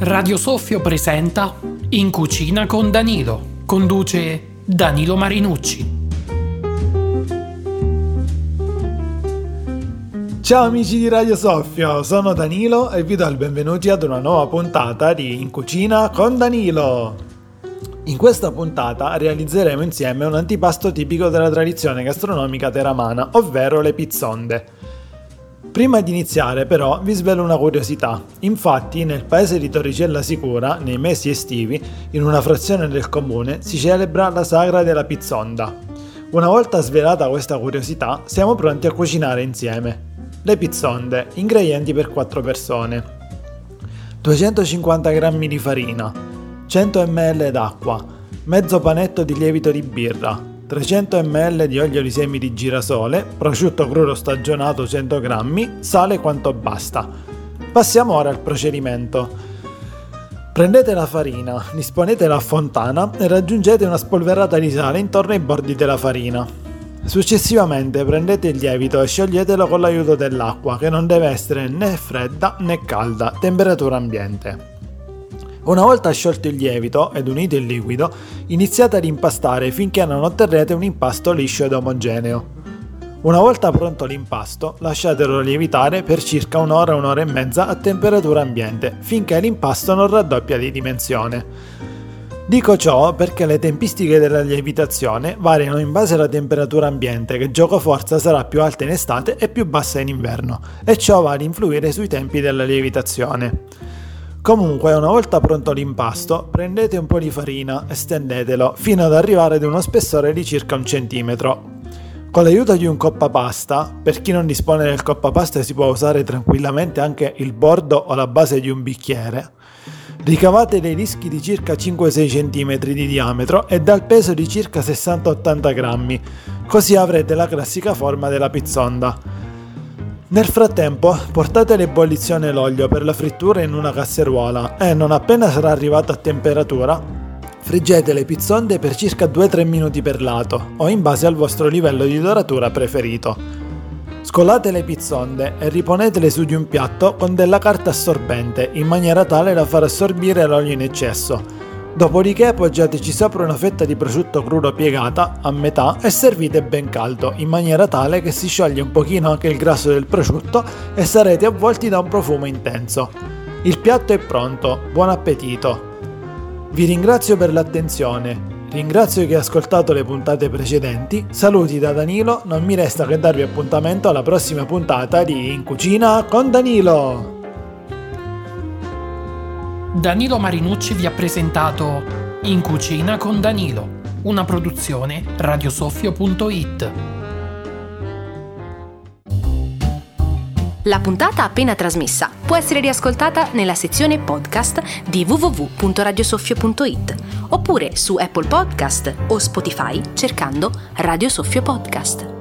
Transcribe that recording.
Radio Soffio presenta In cucina con Danilo. Conduce Danilo Marinucci. Ciao amici di Radio Soffio, sono Danilo e vi do il benvenuti ad una nuova puntata di In cucina con Danilo. In questa puntata realizzeremo insieme un antipasto tipico della tradizione gastronomica teramana, ovvero le pizzonde. Prima di iniziare però vi svelo una curiosità. Infatti nel paese di Torricella Sicura, nei mesi estivi, in una frazione del comune, si celebra la sagra della pizzonda. Una volta svelata questa curiosità, siamo pronti a cucinare insieme. Le pizzonde, ingredienti per 4 persone. 250 g di farina, 100 ml d'acqua, mezzo panetto di lievito di birra, 300 ml di olio di semi di girasole, prosciutto crudo stagionato 100 g, sale quanto basta. Passiamo ora al procedimento. Prendete la farina, disponetela a fontana e raggiungete una spolverata di sale intorno ai bordi della farina. Successivamente prendete il lievito e scioglietelo con l'aiuto dell'acqua che non deve essere né fredda né calda, temperatura ambiente. Una volta sciolto il lievito ed unito il liquido, iniziate ad impastare finché non otterrete un impasto liscio ed omogeneo. Una volta pronto l'impasto, lasciatelo lievitare per circa un'ora, un'ora e mezza a temperatura ambiente, finché l'impasto non raddoppia di dimensione. Dico ciò perché le tempistiche della lievitazione variano in base alla temperatura ambiente, che gioco forza sarà più alta in estate e più bassa in inverno, e ciò va ad influire sui tempi della lievitazione. Comunque, una volta pronto l'impasto, prendete un po' di farina e stendetelo fino ad arrivare ad uno spessore di circa un centimetro. Con l'aiuto di un coppapasta, per chi non dispone del coppapasta si può usare tranquillamente anche il bordo o la base di un bicchiere, ricavate dei dischi di circa 5-6 cm di diametro e dal peso di circa 60-80 grammi, così avrete la classica forma della pizzonda. Nel frattempo portate l'ebollizione l'olio per la frittura in una casseruola e non appena sarà arrivato a temperatura friggete le pizzonde per circa 2-3 minuti per lato o in base al vostro livello di doratura preferito. Scolate le pizzonde e riponetele su di un piatto con della carta assorbente in maniera tale da far assorbire l'olio in eccesso Dopodiché appoggiateci sopra una fetta di prosciutto crudo piegata a metà e servite ben caldo, in maniera tale che si scioglie un pochino anche il grasso del prosciutto e sarete avvolti da un profumo intenso. Il piatto è pronto, buon appetito! Vi ringrazio per l'attenzione, ringrazio chi ha ascoltato le puntate precedenti, saluti da Danilo, non mi resta che darvi appuntamento alla prossima puntata di In Cucina con Danilo! Danilo Marinucci vi ha presentato In cucina con Danilo, una produzione radiosoffio.it. La puntata appena trasmessa può essere riascoltata nella sezione podcast di www.radiosoffio.it oppure su Apple Podcast o Spotify cercando Radio Soffio Podcast.